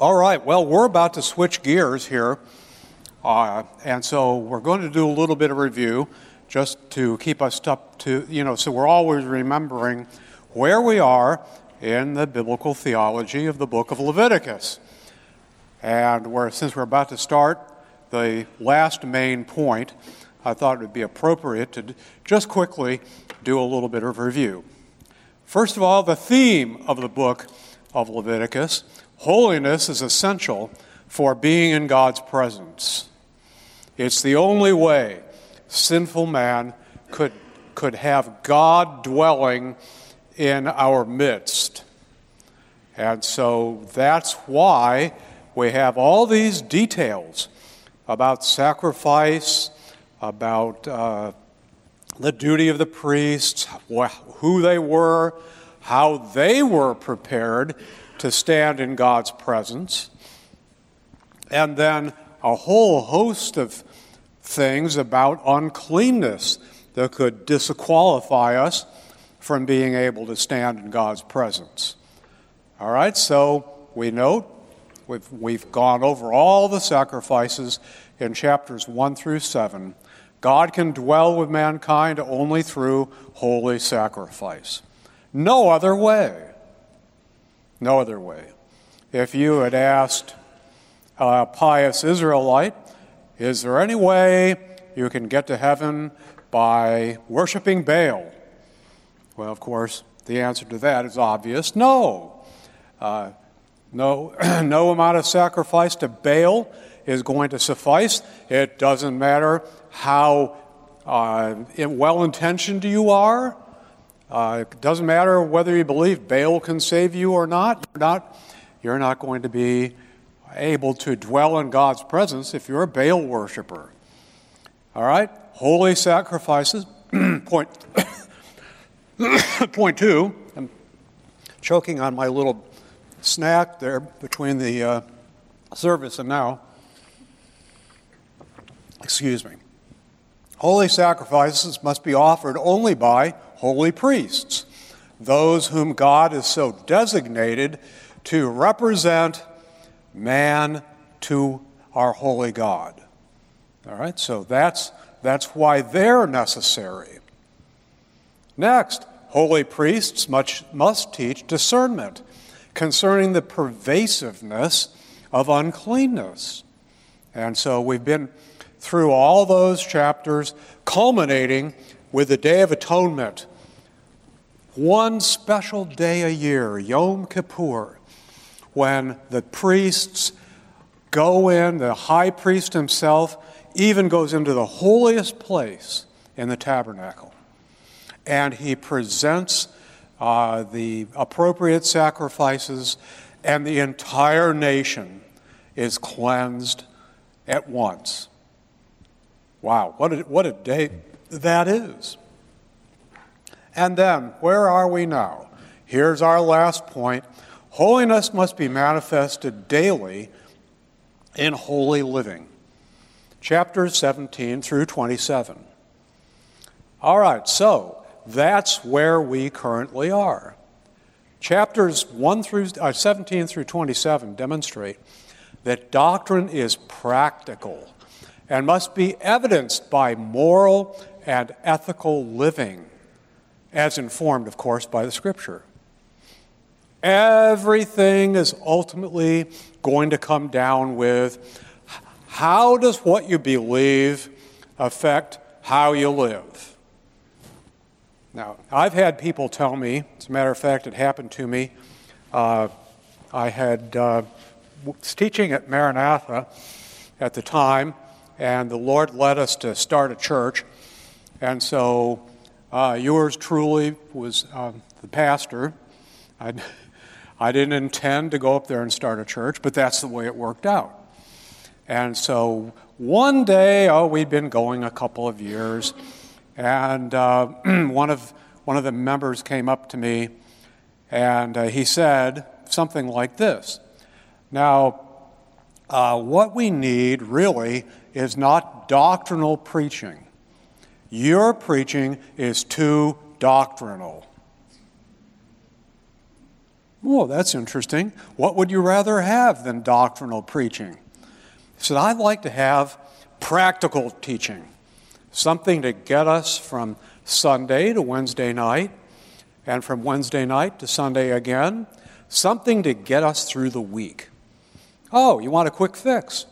All right, well, we're about to switch gears here. Uh, and so we're going to do a little bit of review just to keep us up to, you know, so we're always remembering where we are in the biblical theology of the book of Leviticus. And we're, since we're about to start the last main point, I thought it would be appropriate to just quickly do a little bit of review. First of all, the theme of the book of Leviticus holiness is essential for being in God's presence. It's the only way sinful man could, could have God dwelling in our midst. And so that's why we have all these details about sacrifice, about uh, the duty of the priests, who they were, how they were prepared to stand in God's presence, and then a whole host of things about uncleanness that could disqualify us from being able to stand in God's presence. All right, so we note we've, we've gone over all the sacrifices in chapters 1 through 7. God can dwell with mankind only through holy sacrifice. No other way. No other way. If you had asked a pious Israelite, is there any way you can get to heaven by worshiping Baal? Well, of course, the answer to that is obvious no. Uh, no, no amount of sacrifice to Baal is going to suffice. It doesn't matter how uh, well intentioned you are. Uh, it doesn't matter whether you believe Baal can save you or not. You're not, you're not going to be able to dwell in God's presence if you're a Baal worshiper. All right? Holy sacrifices. point, point two. I'm choking on my little snack there between the uh, service and now. Excuse me. Holy sacrifices must be offered only by holy priests, those whom God has so designated to represent man to our holy God. All right, so that's, that's why they're necessary. Next, holy priests much, must teach discernment concerning the pervasiveness of uncleanness. And so we've been through all those chapters, culminating with the Day of Atonement. One special day a year, Yom Kippur, when the priests go in, the high priest himself even goes into the holiest place in the tabernacle. And he presents uh, the appropriate sacrifices, and the entire nation is cleansed at once. Wow, what a, what a day that is. And then, where are we now? Here's our last point Holiness must be manifested daily in holy living. Chapters 17 through 27. All right, so that's where we currently are. Chapters 1 through uh, 17 through 27 demonstrate that doctrine is practical and must be evidenced by moral and ethical living, as informed, of course, by the Scripture. Everything is ultimately going to come down with how does what you believe affect how you live? Now, I've had people tell me, as a matter of fact, it happened to me. Uh, I had uh, was teaching at Maranatha at the time, and the Lord led us to start a church. And so uh, yours truly was um, the pastor. I'd, I didn't intend to go up there and start a church, but that's the way it worked out. And so one day, oh, we'd been going a couple of years, and uh, one, of, one of the members came up to me and uh, he said something like this Now, uh, what we need really is not doctrinal preaching. Your preaching is too doctrinal. Oh, that's interesting. What would you rather have than doctrinal preaching? He said, I'd like to have practical teaching, something to get us from Sunday to Wednesday night, and from Wednesday night to Sunday again, something to get us through the week. Oh, you want a quick fix?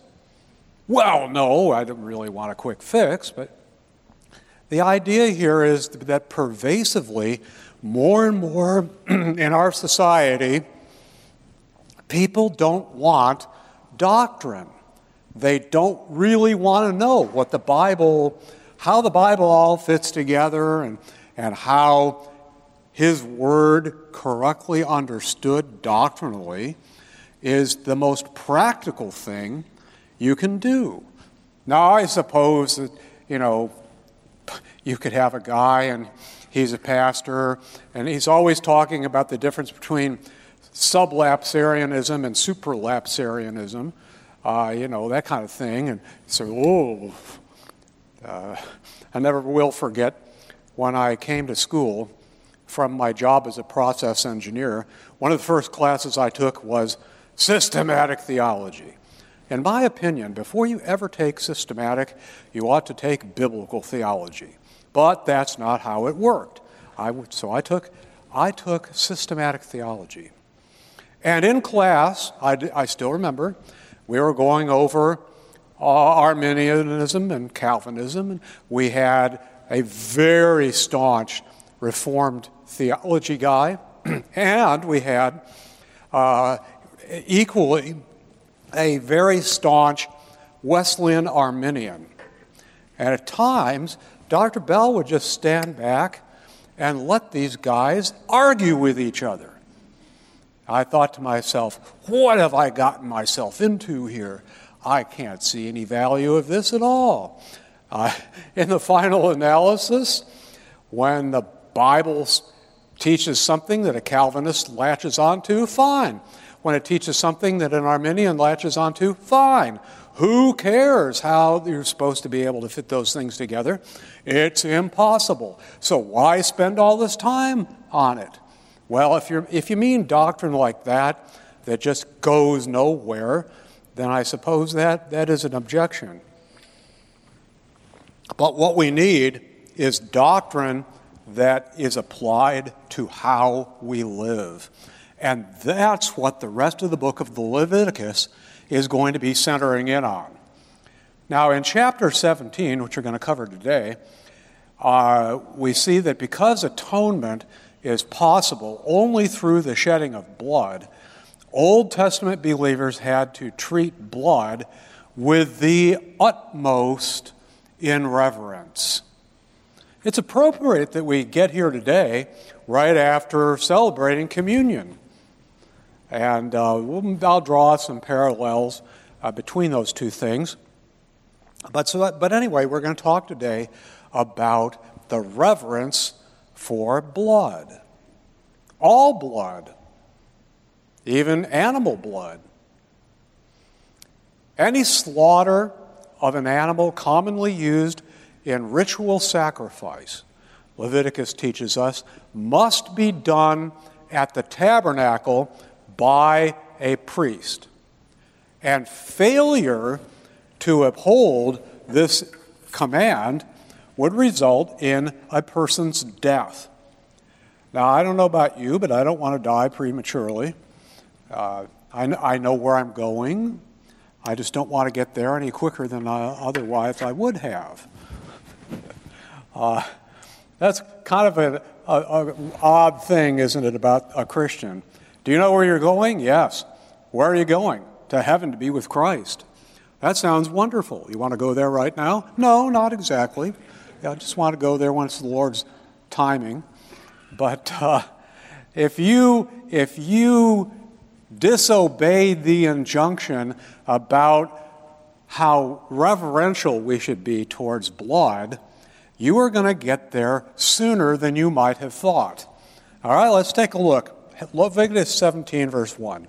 Well, no, I don't really want a quick fix, but the idea here is that pervasively, more and more in our society, people don't want doctrine. They don't really want to know what the Bible, how the Bible all fits together and, and how His Word, correctly understood doctrinally, is the most practical thing you can do. Now, I suppose that, you know, you could have a guy and he's a pastor and he's always talking about the difference between sublapsarianism and supralapsarianism uh, you know, that kind of thing. And so, oh, uh, I never will forget when I came to school from my job as a process engineer, one of the first classes I took was systematic theology. In my opinion, before you ever take systematic, you ought to take biblical theology. But that's not how it worked. I, so I took, I took systematic theology. And in class, I, I still remember, we were going over uh, Arminianism and Calvinism, and we had a very staunch Reformed theology guy, and we had uh, equally a very staunch Wesleyan Arminian. And at times, Dr. Bell would just stand back and let these guys argue with each other. I thought to myself, what have I gotten myself into here? I can't see any value of this at all. Uh, in the final analysis, when the Bible teaches something that a Calvinist latches onto, fine. When it teaches something that an Arminian latches onto, fine. Who cares how you're supposed to be able to fit those things together? It's impossible. So why spend all this time on it? Well, if, you're, if you mean doctrine like that, that just goes nowhere, then I suppose that, that is an objection. But what we need is doctrine that is applied to how we live. And that's what the rest of the book of the Leviticus is going to be centering in on. Now, in chapter 17, which we're going to cover today, uh, we see that because atonement is possible only through the shedding of blood, Old Testament believers had to treat blood with the utmost in reverence. It's appropriate that we get here today right after celebrating communion. And uh, I'll draw some parallels uh, between those two things. But, so that, but anyway, we're going to talk today about the reverence for blood. All blood, even animal blood. Any slaughter of an animal commonly used in ritual sacrifice, Leviticus teaches us, must be done at the tabernacle by a priest. And failure to uphold this command would result in a person's death. Now, I don't know about you, but I don't want to die prematurely. Uh, I, I, know where I'm going. I just don't want to get there any quicker than uh, otherwise I would have. Uh, that's kind of an odd thing, isn't it, about a Christian? Do you know where you're going? Yes. Where are you going? To heaven to be with Christ. That sounds wonderful. You want to go there right now? No, not exactly. I just want to go there when it's the Lord's timing. But uh, if you if you disobeyed the injunction about how reverential we should be towards blood, you are going to get there sooner than you might have thought. All right, let's take a look. Leviticus 17, verse 1.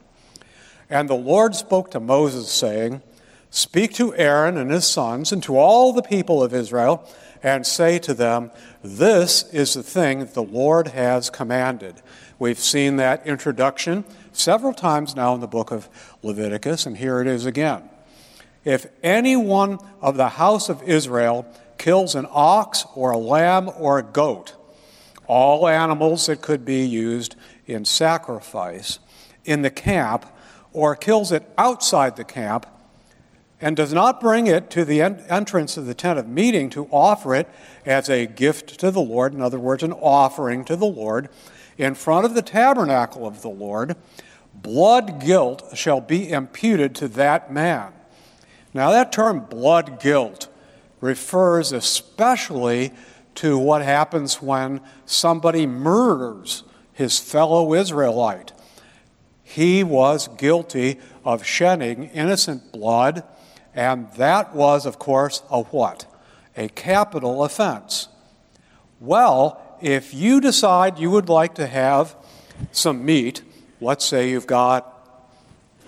And the Lord spoke to Moses, saying, Speak to Aaron and his sons and to all the people of Israel, and say to them, This is the thing that the Lord has commanded. We've seen that introduction several times now in the book of Leviticus, and here it is again. If any one of the house of Israel kills an ox or a lamb or a goat, all animals that could be used in sacrifice in the camp, or kills it outside the camp, and does not bring it to the entrance of the tent of meeting to offer it as a gift to the Lord, in other words, an offering to the Lord, in front of the tabernacle of the Lord, blood guilt shall be imputed to that man. Now, that term blood guilt refers especially to what happens when somebody murders his fellow Israelite. He was guilty of shedding innocent blood, and that was, of course, a what? A capital offense. Well, if you decide you would like to have some meat, let's say you've got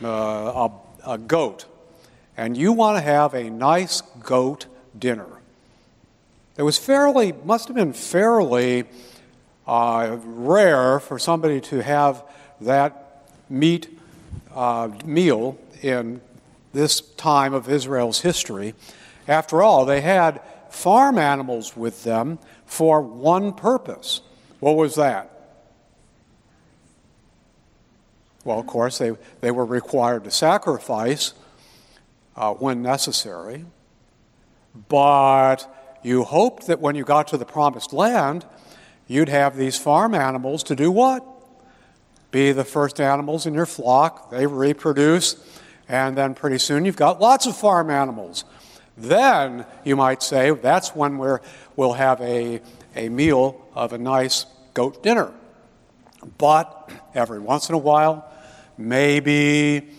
uh, a, a goat, and you want to have a nice goat dinner. It was fairly, must have been fairly uh, rare for somebody to have that meat uh, meal in this time of Israel's history. After all, they had farm animals with them for one purpose. What was that? Well, of course, they, they were required to sacrifice uh, when necessary, but you hoped that when you got to the promised land, you'd have these farm animals to do what? Be the first animals in your flock, they reproduce, and then pretty soon you've got lots of farm animals. Then you might say that's when we're, we'll have a, a meal of a nice goat dinner. But every once in a while, maybe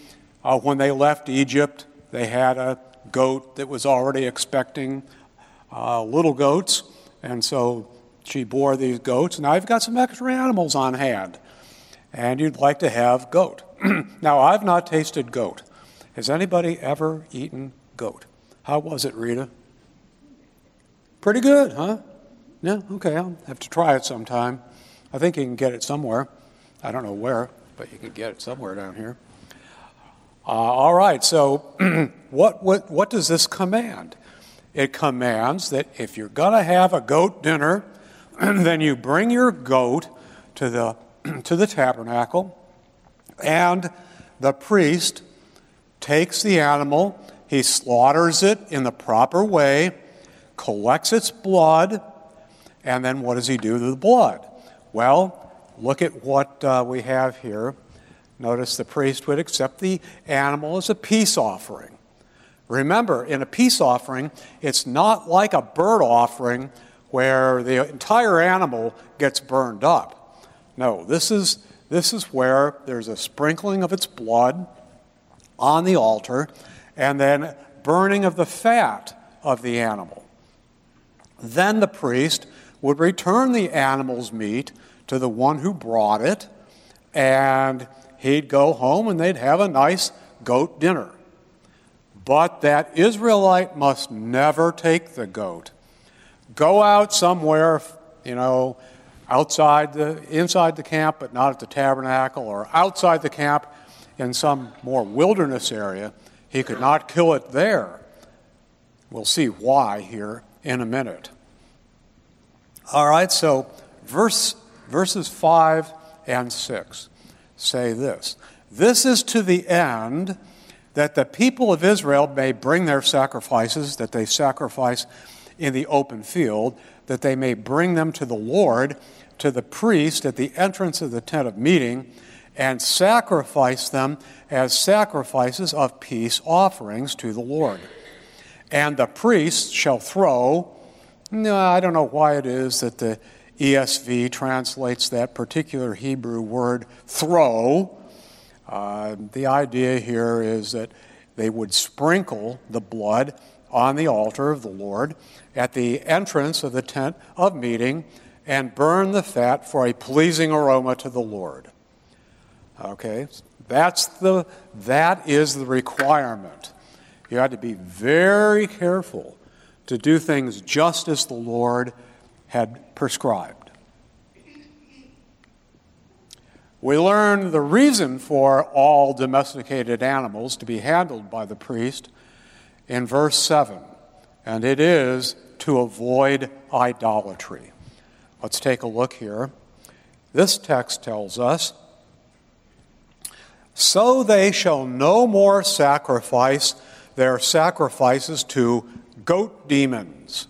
uh, when they left Egypt, they had a goat that was already expecting uh, little goats, and so she bore these goats. Now you've got some extra animals on hand, and you'd like to have goat. now I've not tasted goat. Has anybody ever eaten goat? How was it, Rita? Pretty good, huh? Yeah, okay, I'll have to try it sometime. I think you can get it somewhere. I don't know where, but you can get it somewhere down here. Uh, all right, so what, what, what does this command? It commands that if you're going to have a goat dinner, then you bring your goat to the, to the tabernacle, and the priest takes the animal, he slaughters it in the proper way, collects its blood, and then what does he do to the blood? Well, look at what uh, we have here. Notice the priest would accept the animal as a peace offering. Remember, in a peace offering, it's not like a burnt offering where the entire animal gets burned up. No, this is, this is where there's a sprinkling of its blood on the altar and then burning of the fat of the animal. Then the priest would return the animal's meat to the one who brought it, and he'd go home and they'd have a nice goat dinner. But that Israelite must never take the goat. Go out somewhere, you know, outside the inside the camp but not at the tabernacle or outside the camp in some more wilderness area. He could not kill it there. We'll see why here in a minute. All right, so verse, verses 5 and 6 say this This is to the end that the people of Israel may bring their sacrifices that they sacrifice in the open field, that they may bring them to the Lord, to the priest at the entrance of the tent of meeting, and sacrifice them as sacrifices of peace offerings to the Lord. And the priest shall throw no, I don't know why it is that the ESV translates that particular Hebrew word throw. Uh, the idea here is that they would sprinkle the blood on the altar of the Lord at the entrance of the tent of meeting and burn the fat for a pleasing aroma to the Lord. Okay, that's the, that is the requirement. You had to be very careful to do things just as the Lord had prescribed. We learn the reason for all domesticated animals to be handled by the priest in verse 7, and it is to avoid idolatry. Let's take a look here. This text tells us So they shall no more sacrifice their sacrifices to goat demons.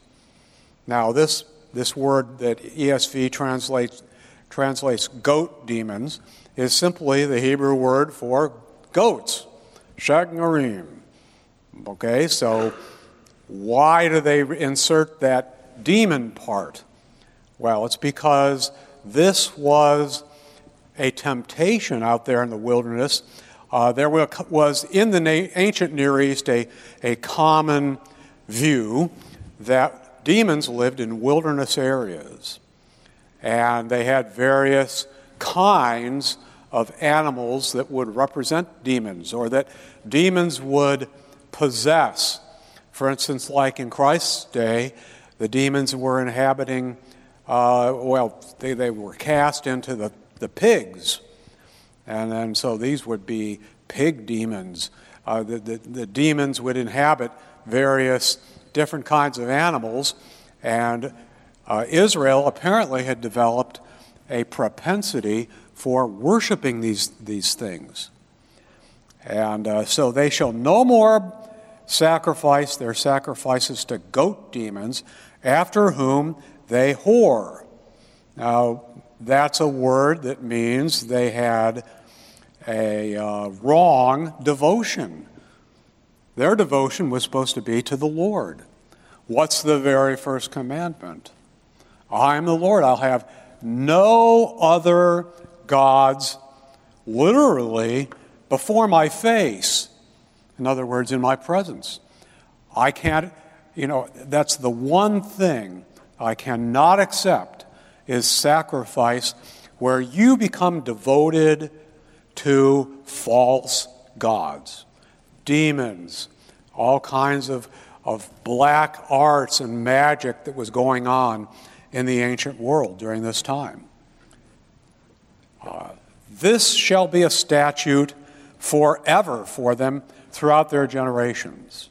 Now, this, this word that ESV translates, translates goat demons is simply the Hebrew word for goats, shagnarim. Okay, so why do they insert that demon part? Well, it's because this was a temptation out there in the wilderness. Uh, there was in the na- ancient Near East a, a common view that demons lived in wilderness areas and they had various kinds of animals that would represent demons or that demons would possess. For instance, like in Christ's day, the demons were inhabiting, uh, well, they, they were cast into the, the pigs. And then so these would be pig demons. Uh, the, the, the demons would inhabit various different kinds of animals, and uh, Israel apparently had developed a propensity for worshiping these, these things. And uh, so they shall no more sacrifice their sacrifices to goat demons, after whom they whore. Now, that's a word that means they had a uh, wrong devotion. Their devotion was supposed to be to the Lord. What's the very first commandment? I am the Lord. I'll have no other gods, literally, before my face. In other words, in my presence. I can't, you know, that's the one thing I cannot accept is sacrifice where you become devoted to false gods demons, all kinds of, of black arts and magic that was going on in the ancient world during this time. Uh, this shall be a statute forever for them throughout their generations.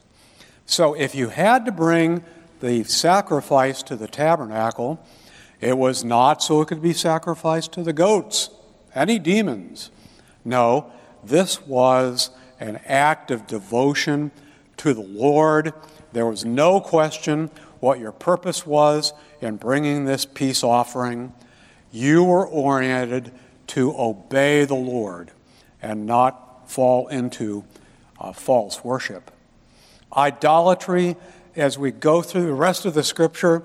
So if you had to bring the sacrifice to the tabernacle, it was not so it could be sacrificed to the goats, any demons. No, this was an act of devotion to the Lord. There was no question what your purpose was in bringing this peace offering. You were oriented to obey the Lord and not fall into uh, false worship. Idolatry, as we go through the rest of the scripture,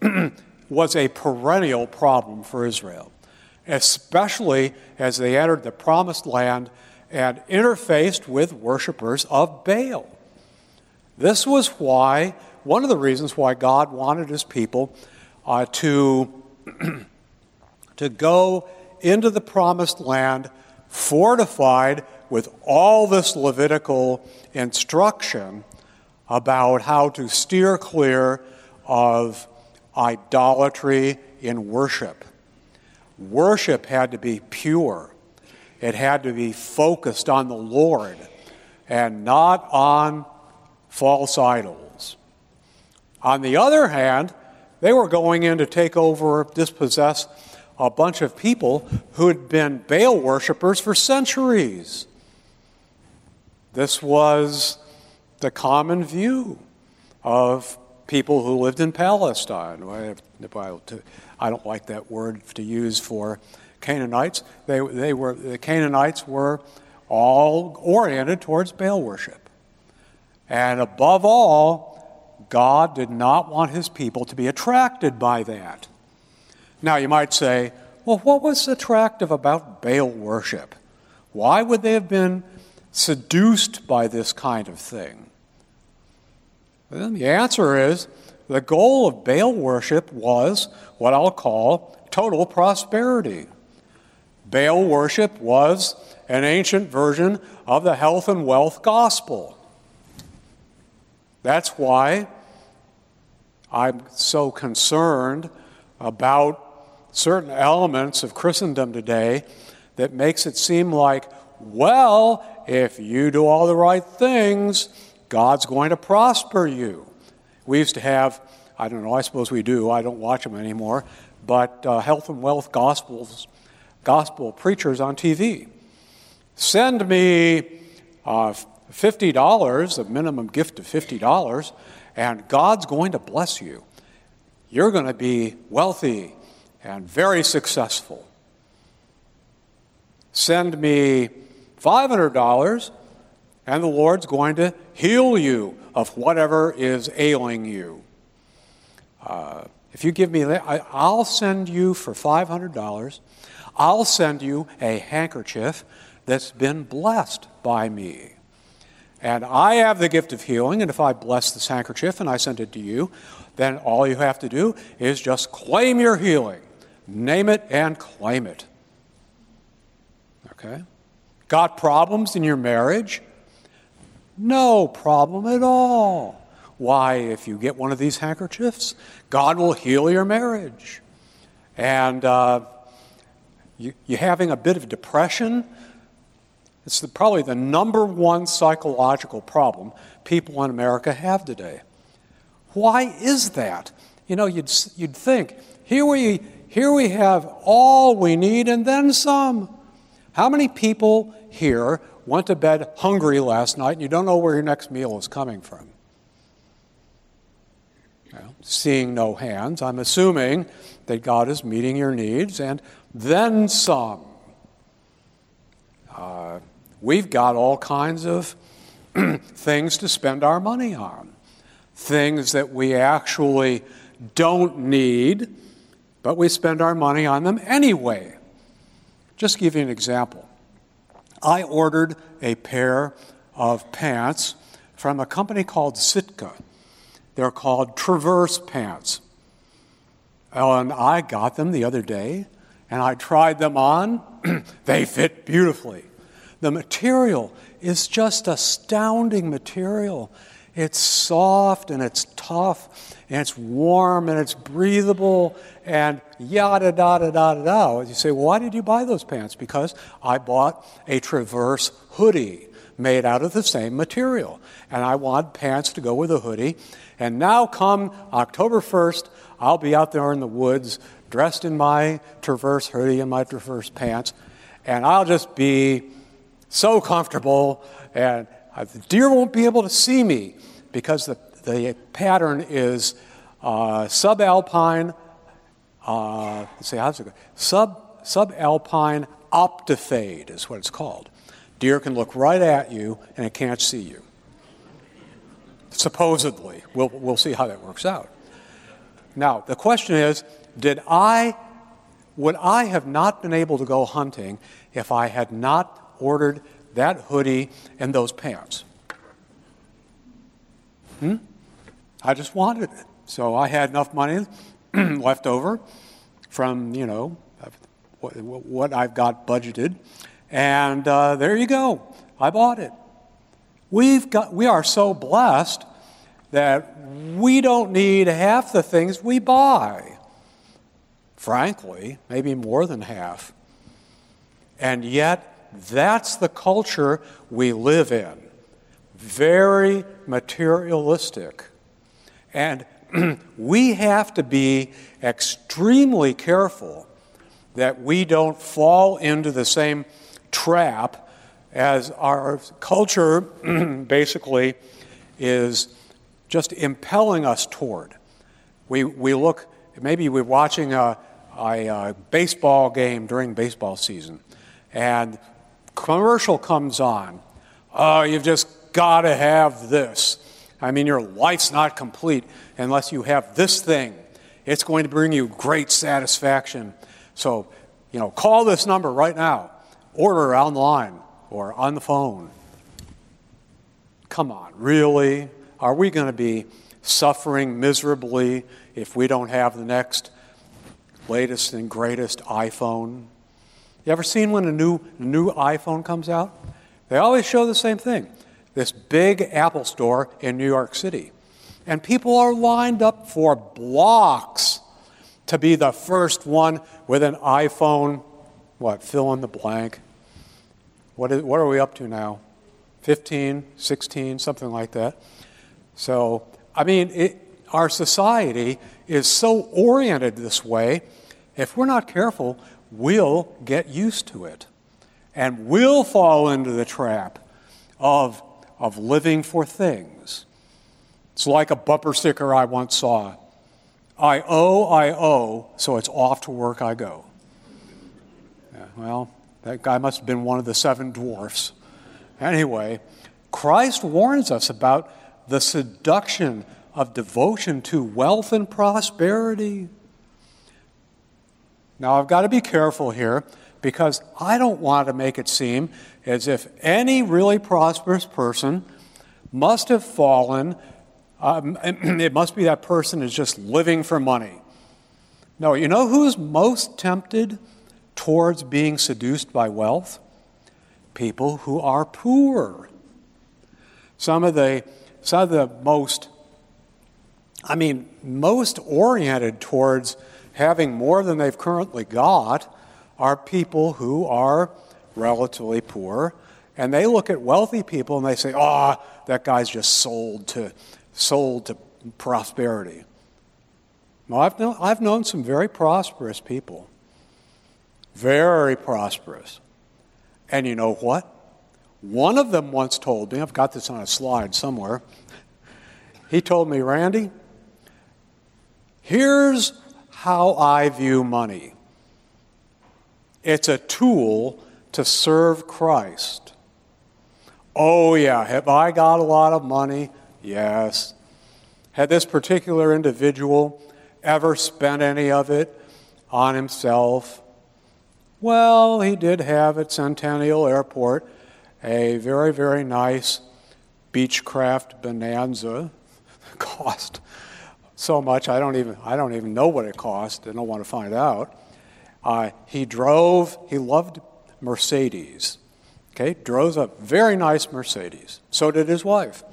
was a perennial problem for Israel, especially as they entered the promised land and interfaced with worshippers of Baal. This was why, one of the reasons why God wanted his people uh, to, to go into the promised land fortified with all this Levitical instruction about how to steer clear of idolatry in worship. Worship had to be pure. It had to be focused on the Lord and not on false idols. On the other hand, they were going in to take over, dispossess a bunch of people who had been Baal worshippers for centuries. This was the common view of people who lived in Palestine. I don't like that word to use for Canaanites, they, they were, the Canaanites were all oriented towards Baal worship. And above all, God did not want his people to be attracted by that. Now, you might say, well, what was attractive about Baal worship? Why would they have been seduced by this kind of thing? Well, the answer is the goal of Baal worship was what I'll call total prosperity. Baal worship was an ancient version of the health and wealth gospel. That's why I'm so concerned about certain elements of Christendom today that makes it seem like, well, if you do all the right things, God's going to prosper you. We used to have, I don't know, I suppose we do, I don't watch them anymore, but uh, health and wealth gospels, gospel preachers on TV. Send me uh, $50, a minimum gift of $50, and God's going to bless you. You're going to be wealthy and very successful. Send me $500, and the Lord's going to heal you of whatever is ailing you. Uh, if you give me that, I, will send you for $500, I'll send you a handkerchief that's been blessed by me. And I have the gift of healing, and if I bless this handkerchief and I send it to you, then all you have to do is just claim your healing. Name it and claim it. Okay? Got problems in your marriage? No problem at all. Why, if you get one of these handkerchiefs, God will heal your marriage. And uh, you, you're having a bit of depression? It's the, probably the number one psychological problem people in America have today. Why is that? You know, you'd, you'd think, here we, here we have all we need and then some. How many people here went to bed hungry last night and you don't know where your next meal is coming from? Well, seeing no hands, I'm assuming that God is meeting your needs and then some. Uh, we've got all kinds of things to spend our money on, things that we actually don't need, but we spend our money on them anyway. Just give you an example. I ordered a pair of pants from a company called Sitka. They're called Traverse pants. And I got them the other day and I tried them on. they fit beautifully. The material is just astounding material. It's soft and it's tough and it's warm and it's breathable and yada, da, da, da, da, da. You say, why did you buy those pants? Because I bought a Traverse hoodie made out of the same material. And I want pants to go with a hoodie. And now, come October 1st, I'll be out there in the woods dressed in my Traverse hoodie and my Traverse pants. And I'll just be so comfortable. And the deer won't be able to see me because the, the pattern is uh, subalpine uh, see, how's it go? Sub, subalpine optifade is what it's called. Deer can look right at you and it can't see you. Supposedly. We'll, we'll see how that works out. Now, the question is did I, would I have not been able to go hunting if I had not ordered that hoodie and those pants? Hmm? I just wanted it. So I had enough money left over from, you know, what, I've got budgeted. And uh, there you go. I bought it. We've got, we are so blessed that we don't need half the things we buy. Frankly, maybe more than half. And yet, that's the culture we live in. Very materialistic. And we have to be extremely careful that we don't fall into the same trap as our culture basically is just impelling us toward. We, we look, maybe we're watching a, a, a baseball game during baseball season, and commercial comes on. Oh, you've just got to have this. I mean, your life's not complete unless you have this thing. It's going to bring you great satisfaction. So, you know, call this number right now, order online or on the phone. Come on, really? Are we going to be suffering miserably if we don't have the next latest and greatest iPhone? You ever seen when a new, new iPhone comes out? They always show the same thing. This big Apple store in New York City. And people are lined up for blocks to be the first one with an iPhone, what, fill in the blank. What, is, what are we up to now? 15, 16, something like that. So, I mean, it, our society is so oriented this way, if we're not careful, we'll get used to it. And we'll fall into the trap of, of living for things. It's like a bumper sticker I once saw I owe, I owe, so it's off to work I go. Yeah, well, that guy must have been one of the seven dwarfs. Anyway, Christ warns us about the seduction of devotion to wealth and prosperity. Now, I've got to be careful here because I don't want to make it seem as if any really prosperous person must have fallen, um, it must be that person is just living for money. No, you know who's most tempted towards being seduced by wealth? People who are poor. Some of the, some of the most I mean, most oriented towards having more than they've currently got are people who are relatively poor. And they look at wealthy people and they say, oh, that guy's just sold to, sold to prosperity. Well, I've, known, I've known some very prosperous people. Very prosperous. And you know what? One of them once told me, I've got this on a slide somewhere. He told me, Randy, Here's how I view money it's a tool to serve Christ. Oh, yeah, have I got a lot of money? Yes. Had this particular individual ever spent any of it on himself? Well, he did have at Centennial Airport a very, very nice Beechcraft Bonanza. Cost so much I don't even I don't even know what it cost. I don't want to find out. Uh, he drove. He loved Mercedes. Okay, drove a very nice Mercedes. So did his wife.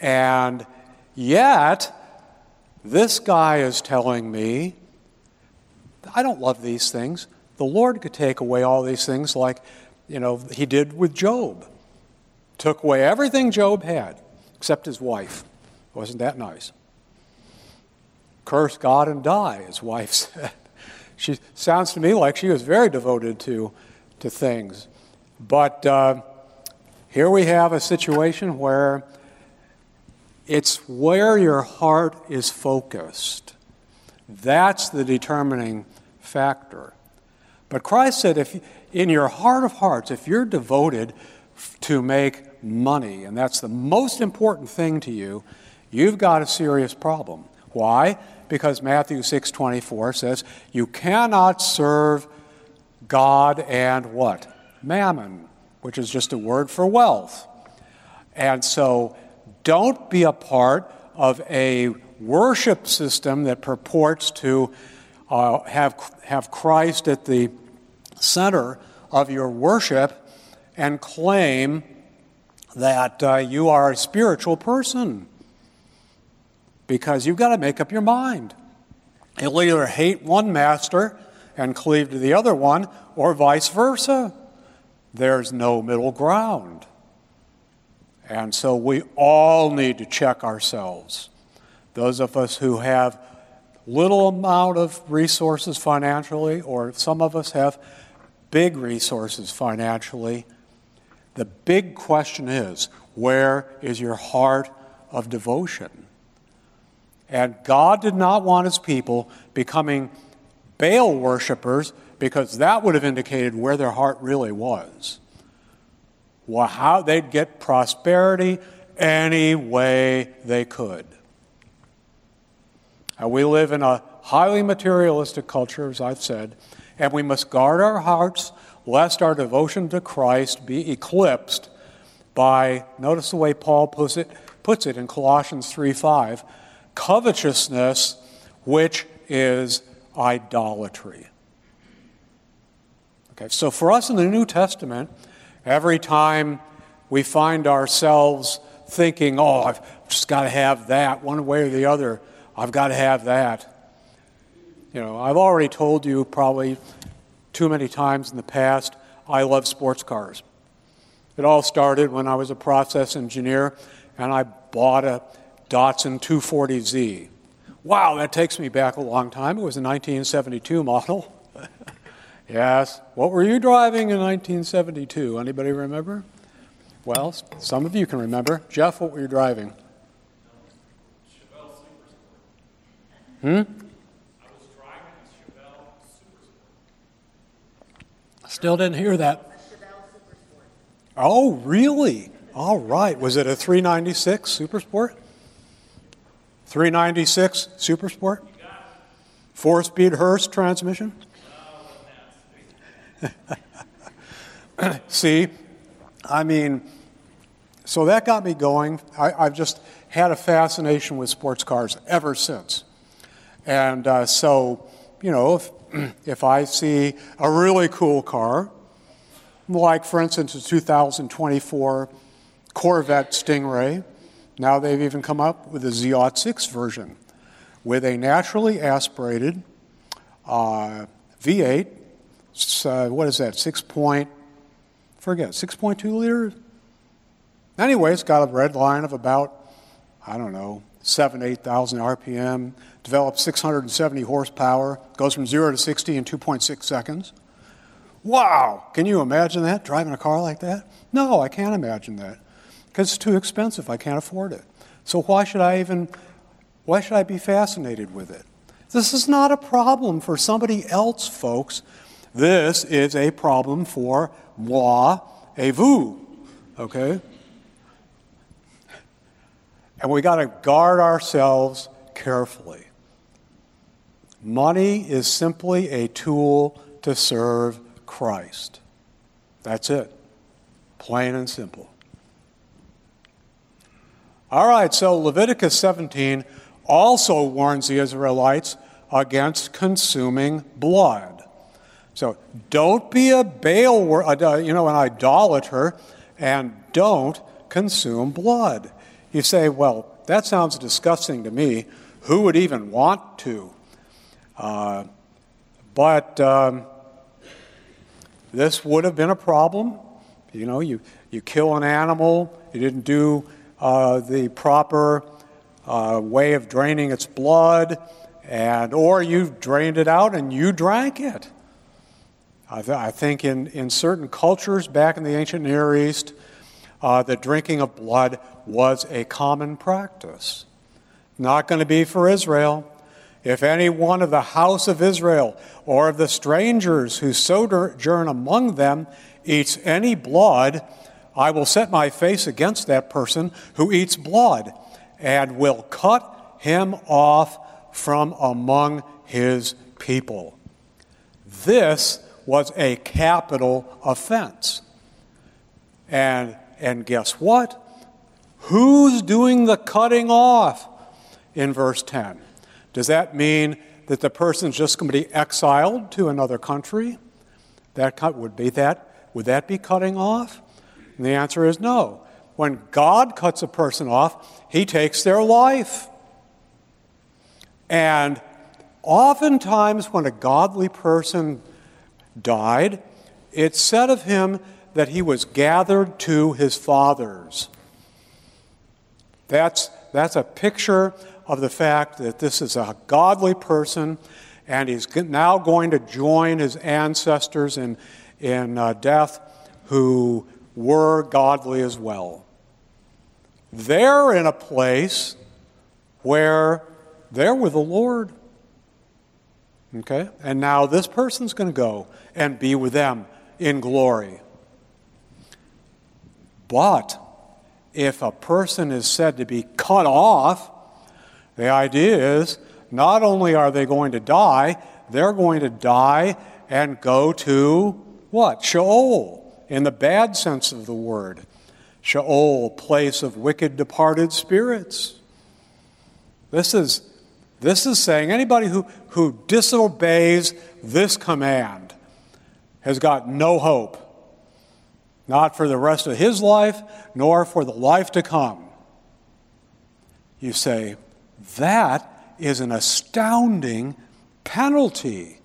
And yet, this guy is telling me, I don't love these things. The Lord could take away all these things like, you know, he did with Job. Took away everything Job had, except his wife. Wasn't that nice? curse God and die, his wife said. She sounds to me like she was very devoted to, to things. But uh, here we have a situation where it's where your heart is focused. That's the determining factor. But Christ said, if in your heart of hearts, if you're devoted to make money, and that's the most important thing to you, you've got a serious problem. Why? Because Matthew 6:24 says, "You cannot serve God and what? Mammon, which is just a word for wealth." And so don't be a part of a worship system that purports to uh, have, have Christ at the center of your worship and claim that uh, you are a spiritual person because you've got to make up your mind. You'll either hate one master and cleave to the other one, or vice versa. There's no middle ground. And so we all need to check ourselves. Those of us who have little amount of resources financially, or some of us have big resources financially, the big question is where is your heart of devotion? And God did not want his people becoming Baal worshippers because that would have indicated where their heart really was. Well, how they'd get prosperity any way they could. Now, we live in a highly materialistic culture, as I've said, and we must guard our hearts lest our devotion to Christ be eclipsed by, notice the way Paul puts it, puts it in Colossians 3 5 covetousness, which is idolatry. Okay, so for us in the New Testament, every time we find ourselves thinking, oh, I've just got to have that one way or the other. I've got to have that. You know, I've already told you probably too many times in the past, I love sports cars. It all started when I was a process engineer and I bought a Datsun 240Z. Wow, that takes me back a long time. It was a 1972 model. yes. What were you driving in 1972? Anybody remember? Well, some of you can remember. Jeff, what were you driving? Chevelle Supersport. Hmm? I was driving a Chevelle Supersport. Still didn't hear that. Oh, really? All right. Was it a 396 Super Sport? 396 Super Sport? Four speed Hurst transmission? See, I mean, so that got me going. I, have just had a fascination with sports cars ever since. And uh, so, you know, if, if I see a really cool car, like for instance the 2024 Corvette Stingray, now they've even come up with a Z 6 version with a naturally aspirated uh, V8. Uh, what is that? Six point, forget, 6.2 liters? Anyway, it's got a red line of about, I don't know, seven, 8,000 RPM, develops 670 horsepower, goes from 0 to 60 in 2.6 seconds. Wow! Can you imagine that, driving a car like that? No, I can't imagine that because it's too expensive. I can't afford it. So why should I even, why should I be fascinated with it? This is not a problem for somebody else, folks. This is a problem for moi et vous, okay? And we got to guard ourselves carefully. Money is simply a tool to serve Christ. That's it. Plain and simple. All right, so Leviticus 17 also warns the Israelites against consuming blood. So don't be a Baal, you know, an idolater, and don't consume blood. You say, well, that sounds disgusting to me. Who would even want to? Uh, but um, this would have been a problem. You know, you, you kill an animal, you didn't do uh, the proper uh, way of draining its blood, and or you drained it out and you drank it. I, th- I think in, in certain cultures back in the ancient Near East, uh, the drinking of blood was a common practice. Not going to be for Israel. If any one of the house of Israel or of the strangers who sojourn among them eats any blood, I will set my face against that person who eats blood and will cut him off from among his people. This was a capital offense. And, and guess what? Who's doing the cutting off in verse 10? Does that mean that the person's just going to be exiled to another country? That would be that. Would that be cutting off? And the answer is no. When God cuts a person off, he takes their life. And oftentimes, when a godly person died, it said of him that he was gathered to his fathers. That's, that's a picture of the fact that this is a godly person and he's now going to join his ancestors in, in uh, death who were godly as well. They're in a place where they're with the Lord. Okay? And now this person's going to go and be with them in glory. But if a person is said to be cut off, the idea is not only are they going to die, they're going to die and go to what? Sheol, in the bad sense of the word. Sheol, place of wicked departed spirits. This is, this is saying anybody who, who disobeys this command has got no hope. not for the rest of his life, nor for the life to come. You say, that is an astounding penalty.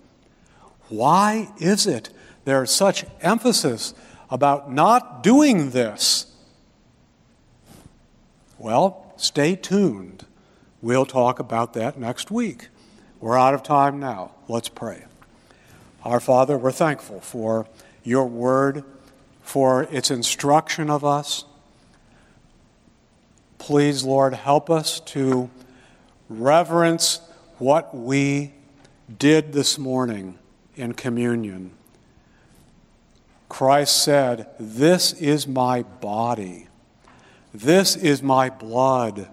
Why is it there's such emphasis about not doing this? Well, stay tuned. We'll talk about that next week. We're out of time now. Let's pray. Our Father, we're thankful for your word, for its instruction of us. Please, Lord, help us to reverence what we did this morning in communion. Christ said, This is my body, this is my blood.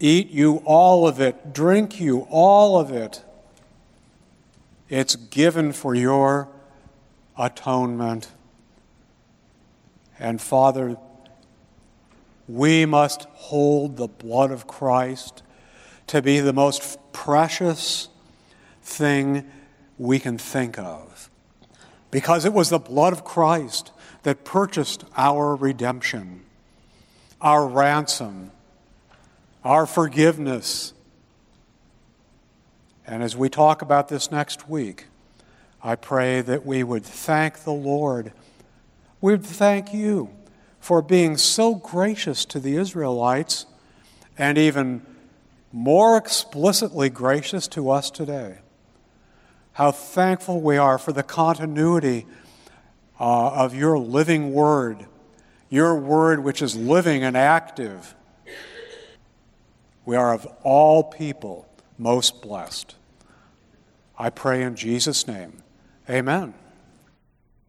Eat you all of it, drink you all of it. It's given for your atonement. And Father, we must hold the blood of Christ to be the most precious thing we can think of. Because it was the blood of Christ that purchased our redemption, our ransom, our forgiveness. And as we talk about this next week, I pray that we would thank the Lord. We would thank you for being so gracious to the Israelites and even more explicitly gracious to us today. How thankful we are for the continuity uh, of your living word, your word which is living and active. We are of all people most blessed. I pray in Jesus' name. Amen.